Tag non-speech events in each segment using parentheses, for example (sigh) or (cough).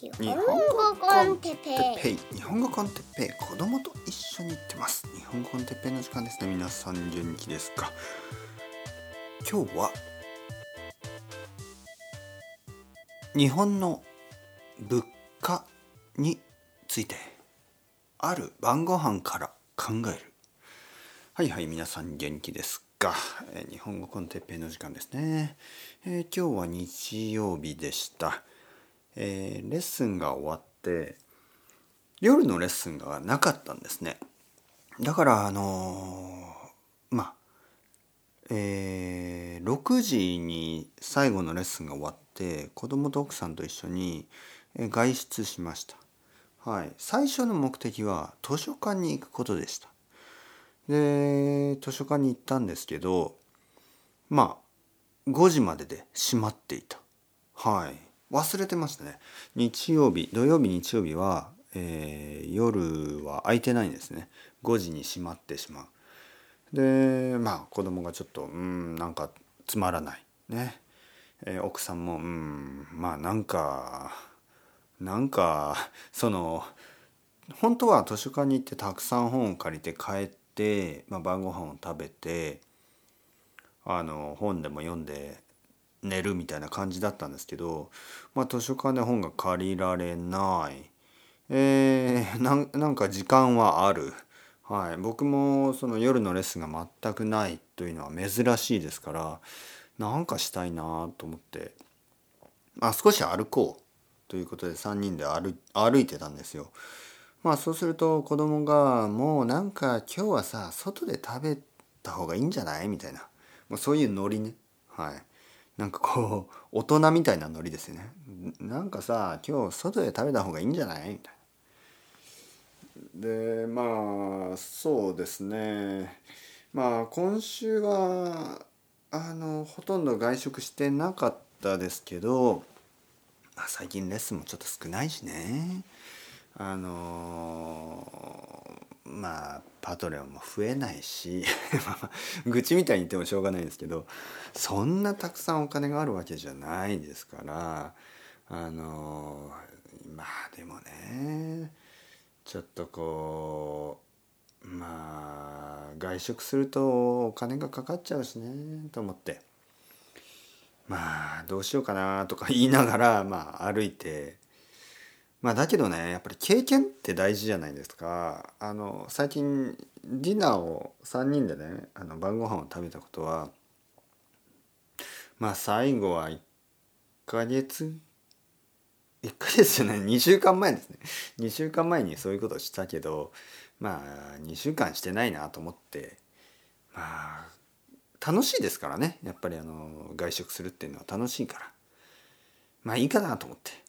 日本語コンテッペイ。日本語コンテッペイ。子供と一緒に行ってます。日本語コンテッペイの時間ですね。皆さん元気ですか。今日は日本の物価についてある晩ご飯から考える。はいはい皆さん元気ですか、えー日本語コンテッペイの時間ですね、えー今日は日曜日でした。えーレッスンが終わって夜のレッスンがなかったんですね。だからあのーまあえー6時に最後のレッスンが終わって子供と奥さんと一緒に外出しました。はい。最初の目的は図書館に行くことでした。で図書館に行ったんですけどまあ5時までで閉まっていた。はい。忘れてましたね。日曜日土曜日日曜日は、えー夜は空いてないんですね。5時に閉まってしまう。でまあ子供がちょっとうんなんかつまらない。ね、えー奥さんもうんまあなんかなんかその本当は図書館に行ってたくさん本を借りて帰って、まあ、晩ご飯を食べてあの本でも読んで寝るみたいな感じだったんですけど、まあ、図書館で本が借りられない、えー (laughs) なんか時間はある、はい、僕もその夜のレッスンが全くないというのは珍しいですからなんかしたいなと思って。まあ少し歩こうということで3人で歩歩いてたんですよ。まあそうすると子供がもうなんか今日はさ外で食べた方がいいんじゃない？みたいな。もうそういうノリね。はい。なんかこう大人みたいなノリですよね。なんかさ今日外で食べた方がいいんじゃない？みたいな。でまあそうですね。まあ今週はあのほとんど外食してなかったですけど、まあ、最近レッスンもちょっと少ないしね。あのまあパトレオンも増えないし (laughs) 愚痴みたいに言ってもしょうがないんですけどそんなたくさんお金があるわけじゃないですからあのまあでもねちょっとこうまあ外食するとお金がかかっちゃうしねと思ってまあどうしようかなとか言いながらまあ歩いてまあだけどねやっぱり経験って大事じゃないですか。あの最近ディナーを3人でねあの晩ご飯を食べたことはまあ最後は1ヶ月1ヶ月じゃない2週間前ですね。2週間前にそういうことをしたけどまあ2週間してないなと思ってまあ楽しいですからね。やっぱりあの外食するっていうのは楽しいから。まあいいかなと思って。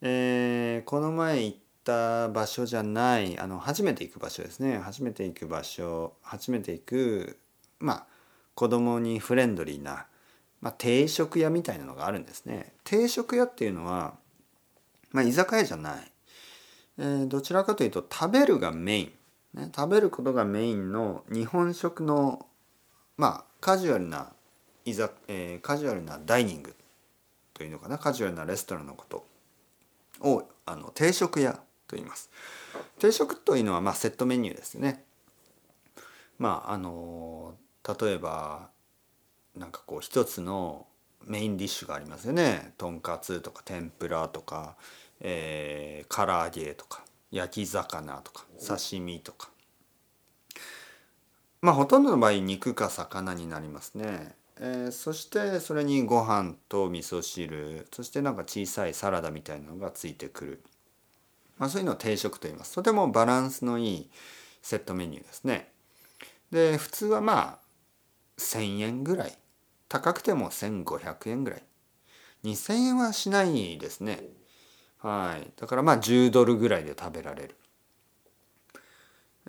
えーこの前行った場所じゃないあの初めて行く場所ですね。初めて行く場所初めて行くまあ子供にフレンドリーな、まあ、定食屋みたいなのがあるんですね。定食屋っていうのは、まあ、居酒屋じゃない、えーどちらかというと食べるがメイン、ね、食べることがメインの日本食のまあカジュアルな居酒、えーカジュアルなダイニングというのかな。カジュアルなレストランのこと。をあの定食屋と言います。定食というのはまあセットメニューですね。まああの例えばなんかこう一つのメインディッシュがありますよね。とんかつとか天ぷらとか、えー、唐揚げとか焼き魚とか刺身とか。まあほとんどの場合肉か魚になりますね、えーそしてそれにご飯と味噌汁そしてなんか小さいサラダみたいなのがついてくる、まあ、そういうのを定食と言います。とてもバランスのいいセットメニューですね。で普通はまあ1,000円ぐらい。高くても1,500円ぐらい。2,000円はしないですね。はい。だからまあ10ドルぐらいで食べられる。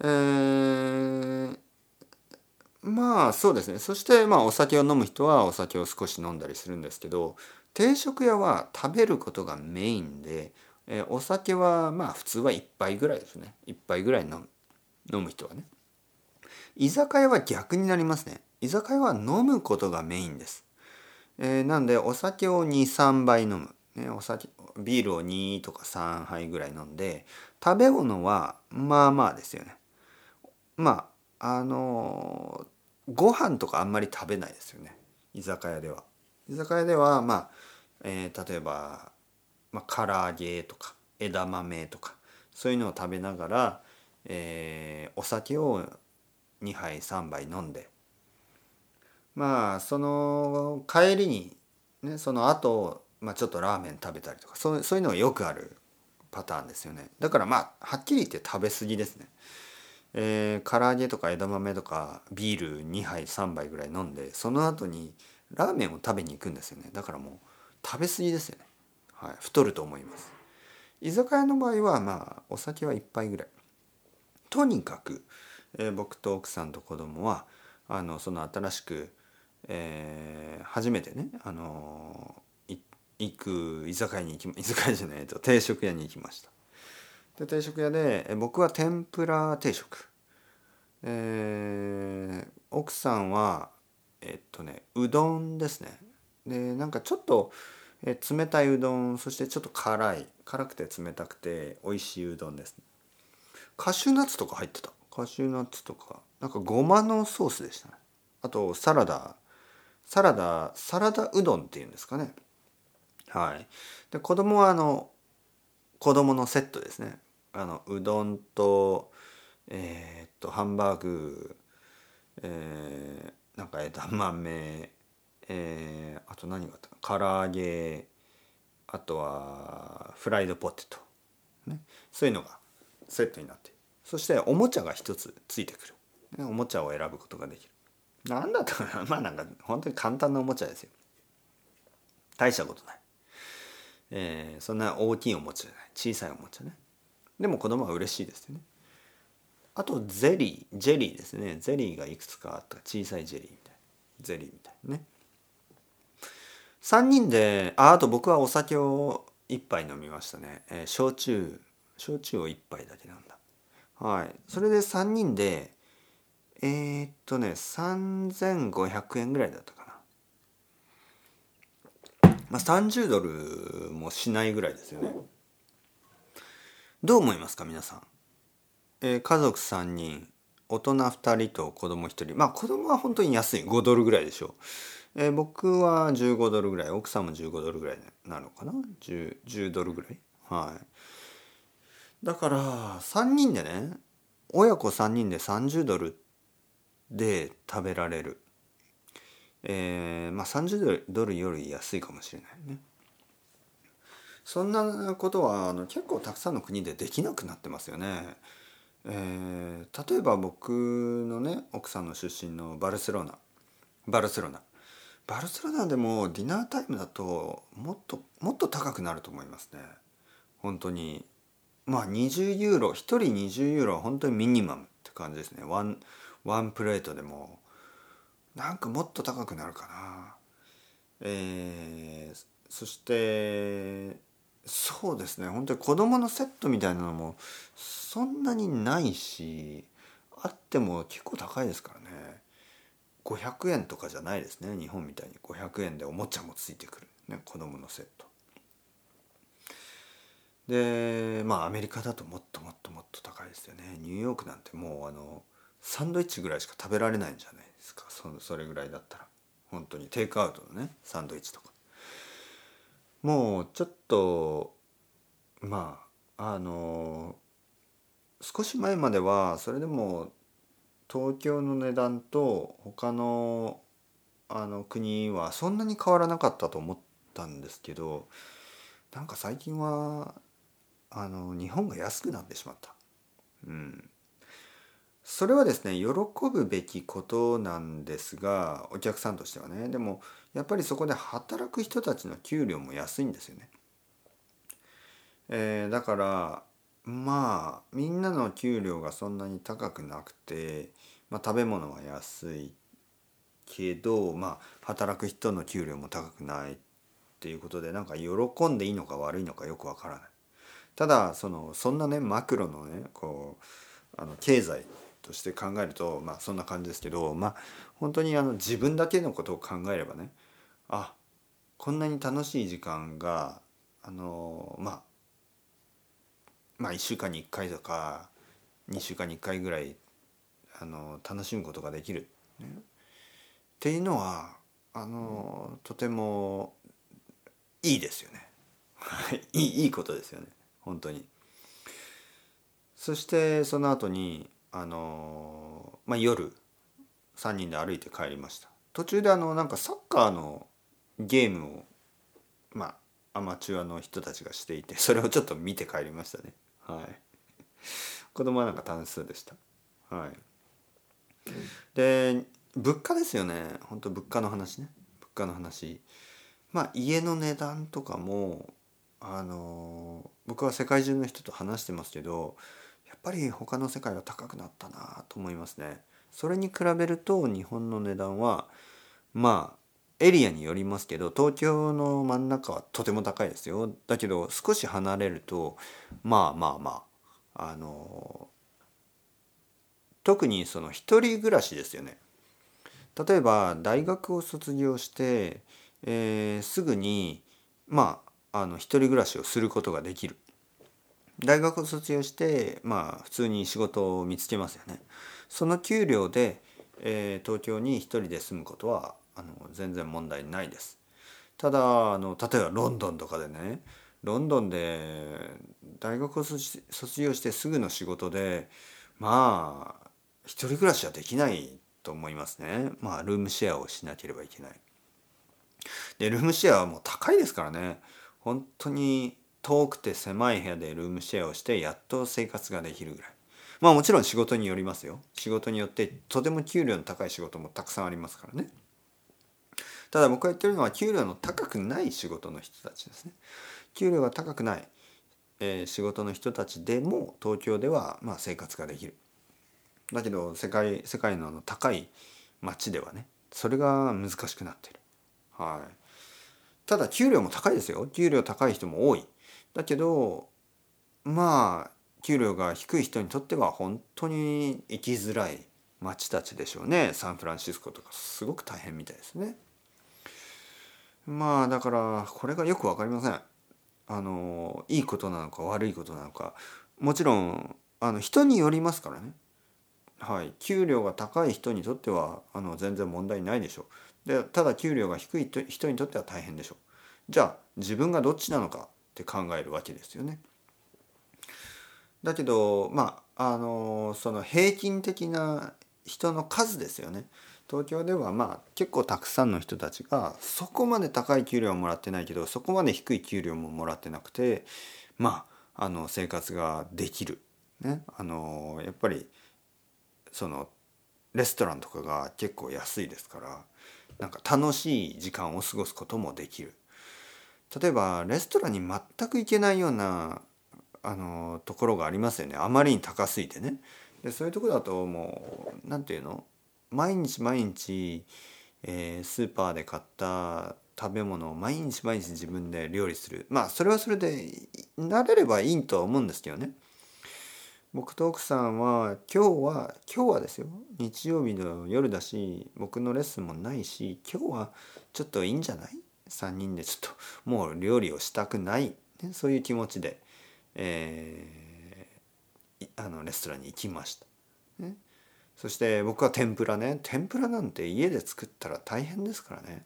えーまあそうですね。そしてまあお酒を飲む人はお酒を少し飲んだりするんですけど定食屋は食べることがメインで、えーお酒はまあ普通は1杯ぐらいですね。1杯ぐらい飲む飲む人はね。居酒屋は逆になりますね。居酒屋は飲むことがメインです、えーなんでお酒を23杯飲む、ね、お酒ビールを2とか3杯ぐらい飲んで食べ物はまあまあですよね。まああのご飯とかあんまり食べないですよね。居酒屋では。居酒屋ではまあ、えー、例えば、まあ、唐揚げとか枝豆とかそういうのを食べながら、えー、お酒を2杯3杯飲んで。まあその帰りにねその後、まあちょっとラーメン食べたりとかそうそういうのがよくあるパターンですよね。だからまあはっきり言って食べ過ぎですね。えー、唐揚げとか枝豆とかビール2杯3杯ぐらい飲んでその後にラーメンを食べに行くんですよね。だからもう食べ過ぎですよね、はい、太ると思います。居酒屋の場合はまあお酒は1杯ぐらい。とにかく、えー、僕と奥さんと子供はあのその新しく、えー、初めてね、あの、行く居酒屋に行き居酒屋じゃないと定食屋に行きました。で定食屋でえ僕は天ぷら定食、えー、奥さんはえっとねうどんですね。でなんかちょっとえ冷たいうどんそしてちょっと辛い辛くて冷たくて美味しいうどんです、ね、カシューナッツとか入ってた？カシューナッツとか。なんかごまのソースでしたね。あとサラダ。サラダサラダうどんっていうんですかね。はい。で子供はあの子供のセットですねあのうどんとえー、っとハンバーグえー、なんか枝豆えー、あと何があったか唐揚げあとはフライドポテト、ね、そういうのがセットになって。そしておもちゃが一つついてくる、ね、おもちゃを選ぶことができる。何だったかな？(laughs) まあなんか本当に簡単なおもちゃですよ。大したことない、えー、そんな大きいおもちゃじゃない。小さいおもちゃね。でも子供は嬉しいですよね。あとゼリージェリーですね。ゼリーがいくつかあった。小さいジェリーみたいな。ゼリーみたいなね。3人でああと僕はお酒を1杯飲みましたね、えー、焼酎。焼酎を1杯だけなんだ。はい。それで3人でえー、っとね3500円ぐらいだったかな。まあ30ドルもしないぐらいですよね。どう思いますか皆さん、えー、家族3人大人2人と子供1人。まあ子供は本当に安い。5ドルぐらいでしょ。う、えー、僕は15ドルぐらい。奥さんも15ドルぐらいなのかな？10, 10ドルぐらい？はい。だから3人でね親子3人で30ドルで食べられる。えー、まあ30ドルより安いかもしれないね。そんなことはあの結構たくさんの国でできなくなってますよね。えー、例えば僕のね奥さんの出身のバルセロナ。バルセロナ。バルセロナでもディナータイムだともっともっと高くなると思いますね。本当に。まあ20ユーロ1人20ユーロは本当にミニマムって感じですね。ワンワンプレートでも。なんかもっと高くなるかな。えー、そしてそうですね。本当に子供のセットみたいなのもそんなにないしあっても結構高いですからね。500円とかじゃないですね。日本みたいに。500円でおもちゃもついてくる、ね、子供のセット。でまあアメリカだともっともっともっと高いですよね。ニューヨークなんてもうあのサンドイッチぐらいしか食べられないんじゃないですか。そそれぐらいだったら。本当にテイクアウトのねサンドイッチとか。もうちょっとまああの少し前まではそれでも東京の値段と他のあの国はそんなに変わらなかったと思ったんですけどなんか最近はあの日本が安くなってしまった。うん、それはですね喜ぶべきことなんですがお客さんとしてはねでもやっぱりそこで働く人たちの給料も安いんですよね。えー、だからまあみんなの給料がそんなに高くなくて、まあ、食べ物は安いけど、まあ、働く人の給料も高くないっていうことでなんか喜んでいいのか悪いのかよくわからない。ただそのそんなねマクロのねこうあの経済として考えるとまあそんな感じですけどまあ本当にあの自分だけのことを考えればねあこんなに楽しい時間があのまあまあ1週間に1回とか2週間に1回ぐらいあの楽しむことができる、ね、っていうのはあのとてもいいですよね。(laughs) いいいいことですよね本当に。そしてその後にあの、まあ、夜3人で歩いて帰りました。途中であのなんかサッカーのゲームをまあアマチュアの人たちがしていて (laughs) それをちょっと見て帰りましたね。はい。子供はなんか楽しそうでした。はい。で物価ですよね。本当物価の話ね。物価の話。まあ家の値段とかもあの僕は世界中の人と話してますけどぱり他の世界は高くなったなと思いますね。それに比べると日本の値段はまあエリアによりますけど東京の真ん中はとても高いですよ。だけど少し離れるとまあまあまああの特にその一人暮らしですよね。例えば大学を卒業して、えー、すぐにまああの一人暮らしをすることができる。大学を卒業してまあ普通に仕事を見つけますよね。その給料で、えー、東京に一人で住むことはあの全然問題ないです。ただあの例えばロンドンとかでねロンドンで大学を卒業してすぐの仕事でまあ一人暮らしはできないと思いますね。まあルームシェアをしなければいけない。でルームシェアはもう高いですからね本当に遠くて狭い部屋でルームシェアをしてやっと生活ができるぐらい。まあもちろん仕事によりますよ。仕事によってとても給料の高い仕事もたくさんありますからね。ただ僕が言ってるのは給料の高くない仕事の人たちですね。給料が高くない、えー、仕事の人たちでも東京ではまあ生活ができる。だけど世界世界のあの高い街ではねそれが難しくなってる。はい。ただ給料も高いですよ。給料高い人も多い。だけどまあ給料が低い人にとっては本当に生きづらい町たちでしょうねサンフランシスコとかすごく大変みたいですね。まあだからこれがよく分かりません。あのいいことなのか悪いことなのかもちろんあの人によりますからね。はい、給料が高い人にとってはあの全然問題ないでしょう。でただ給料が低い人にとっては大変でしょう。じゃあ自分がどっちなのかって考えるわけですよね。だけどまああのその平均的な人の数ですよね。東京ではまあ結構たくさんの人たちがそこまで高い給料はもらってないけどそこまで低い給料ももらってなくてまああの生活ができる。ね、あのやっぱりそのレストランとかが結構安いですからなんか楽しい時間を過ごすこともできる。例えばレストランに全く行けないようなあのところがありますよね。あまりに高すぎてね。でそういうとこだともう何て言うの？毎日毎日、えー、スーパーで買った食べ物を毎日毎日自分で料理する。まあそれはそれで慣れればいいとは思うんですけどね。僕と奥さんは今日は今日はですよ。日曜日の夜だし僕のレッスンもないし今日はちょっといいんじゃない？3人でちょっともう料理をしたくない、ね、そういう気持ちで、えー、あのレストランに行きました。ね、そして僕は天ぷらね天ぷらなんて家で作ったら大変ですからね。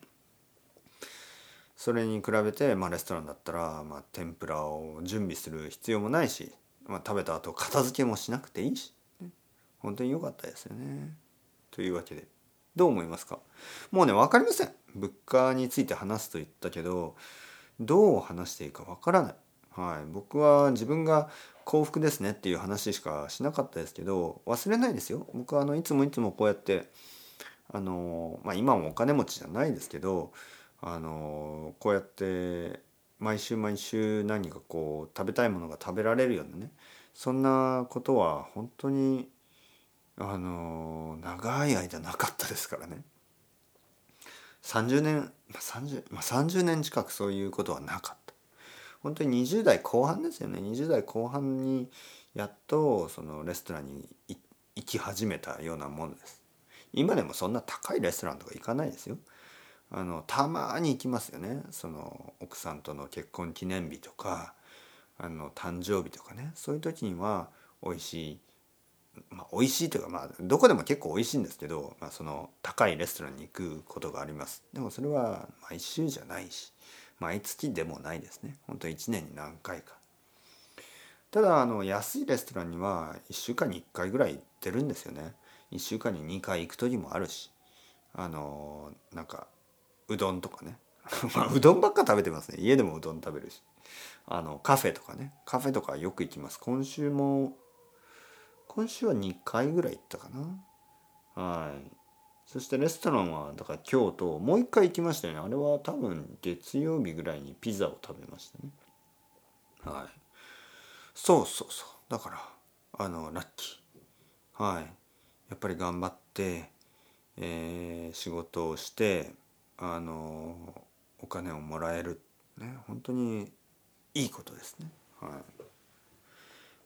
それに比べて、まあ、レストランだったら、まあ、天ぷらを準備する必要もないし、まあ、食べた後片付けもしなくていいし、ね、本当に良かったですよね。というわけでどう思いますか？もうね分かりません物価について話すと言ったけどどう話していいかわからない。はい、僕は自分が幸福ですねっていう話しかしなかったですけど忘れないですよ。僕はあのいつもいつもこうやってあの、まあ、今もお金持ちじゃないですけどあのこうやって毎週毎週何かこう食べたいものが食べられるようなねそんなことは本当にあの長い間なかったですからね。30年、ま 30, まあ、30年近くそういうことはなかった。本当に20代後半ですよね。20代後半にやっとそのレストランに行き始めたようなものです。今でもそんな高いレストランとか行かないですよ。あのたまに行きますよね。その奥さんとの結婚記念日とかあの誕生日とかね。そういう時には美味しいまあ、美味しいというかまあどこでも結構美味しいんですけど、まあ、その高いレストランに行くことがあります。でもそれは毎週じゃないし毎月でもないですね。本当1年に何回か。ただあの安いレストランには1週間に1回ぐらい行ってるんですよね。1週間に2回行く時もあるしあのなんかうどんとかね。(laughs) まあうどんばっか食べてますね。家でもうどん食べるし。あのカフェとかね。カフェとかよく行きます。今週も今週は2回ぐらい行ったかな。はい。そしてレストランはだから今日ともう一回行きましたよね。あれは多分月曜日ぐらいにピザを食べましたね。はい。そうそうそう。だからあのラッキー。はい。やっぱり頑張って、えー、仕事をしてあのお金をもらえる。ね。本当にいいことですね。はい、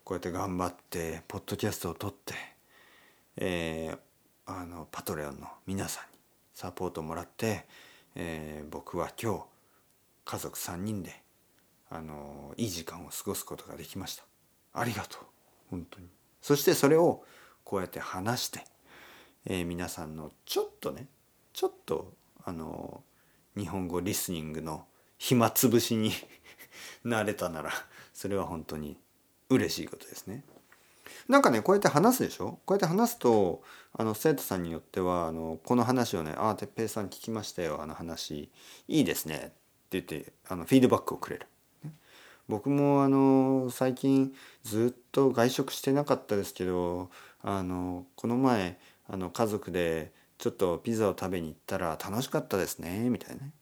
こうやって頑張ってポッドキャストを撮って、えー、あのパトレオンの皆さんにサポートもらって、えー、僕は今日家族3人であのいい時間を過ごすことができました。ありがとう本当に。そしてそれをこうやって話して、えー、皆さんのちょっとねちょっとあの日本語リスニングの暇つぶしに (laughs) なれたならそれは本当に嬉しいことですね。なんかねこうやって話すでしょ？こうやって話すとあの生徒さんによってはあのこの話をね「ああ哲平さん聞きましたよあの話。いいですね」って言ってあのフィードバックをくれる。僕もあの最近ずっと外食してなかったですけどあのこの前あの家族でちょっとピザを食べに行ったら楽しかったですねみたいなね、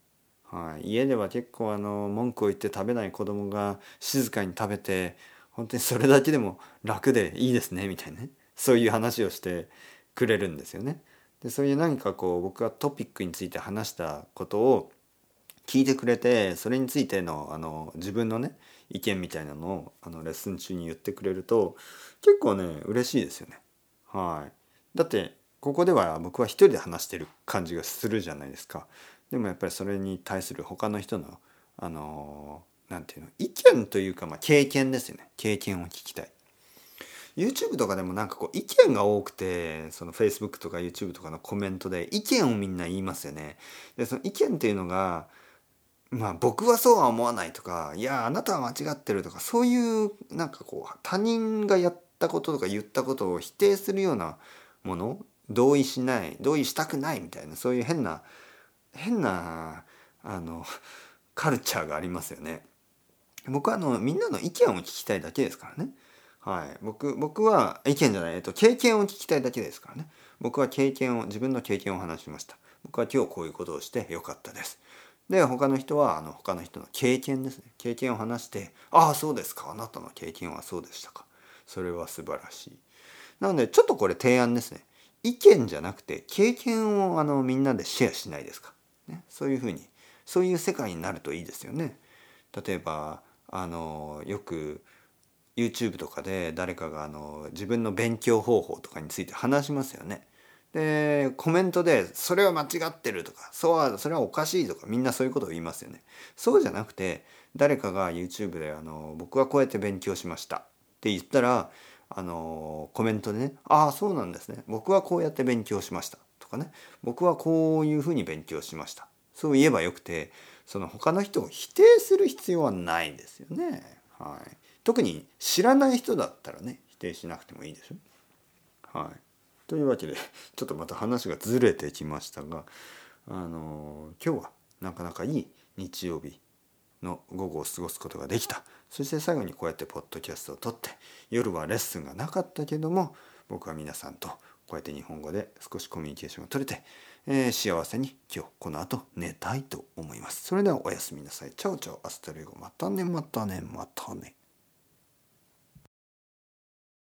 はい、家では結構あの文句を言って食べない子供が静かに食べて本当にそれだけでも楽でいいですねみたいなねそういう話をしてくれるんですよね。でそういう何かこう僕がトピックについて話したことを聞いてくれてそれについてのあの自分のね意見みたいなのをあのレッスン中に言ってくれると結構ね嬉しいですよね。はい、だってここでは僕は一人で話してる感じがするじゃないですか。でもやっぱりそれに対する他の人のあの何て言うの？意見というか、まあ、経験ですよね経験を聞きたい。YouTube とかでもなんかこう意見が多くてその Facebook とか YouTube とかのコメントで意見をみんな言いますよね。でその意見っていうのがまあ僕はそうは思わないとかいやあなたは間違ってるとかそういうなんかこう他人がやったこととか言ったことを否定するようなもの同意しない同意したくないみたいなそういう変な変なあのカルチャーがありますよね。僕はあのみんなの意見を聞きたいだけですからね。はい、僕僕は意見じゃない、えっと、経験を聞きたいだけですからね。僕は経験を自分の経験を話しました。僕は今日こういうことをしてよかったです。で他の人はあの他の人の経験ですね。経験を話して「ああそうですか。あなたの経験はそうでしたか。それは素晴らしい」なのでちょっとこれ提案ですね。意見じゃなくて経験をあのみんなでシェアしないですか、ね、そういうふうにそういう世界になるといいですよね。例えばあのよく YouTube とかで誰かがあの自分の勉強方法とかについて話しますよね。でコメントで「それは間違ってる」とか「そうはそれはおかしい」とかみんなそういうことを言いますよね。そうじゃなくて誰かが YouTube であの「僕はこうやって勉強しました」って言ったらあのコメントでね「ああそうなんですね。僕はこうやって勉強しました」とかね「僕はこういうふうに勉強しました」そう言えばよくてその他の人を否定する必要はないんですよね。はい、特に知らない人だったらね否定しなくてもいいでしょ。はいというわけでちょっとまた話がずれてきましたがあの今日はなかなかいい日曜日の午後を過ごすことができたそして最後にこうやってポッドキャストを撮って夜はレッスンがなかったけども僕は皆さんとこうやって日本語で少しコミュニケーションが取れて、えー、幸せに今日この後寝たいと思います。それではおやすみなさい。チャオチャオアストレゴまたねまたねまたね。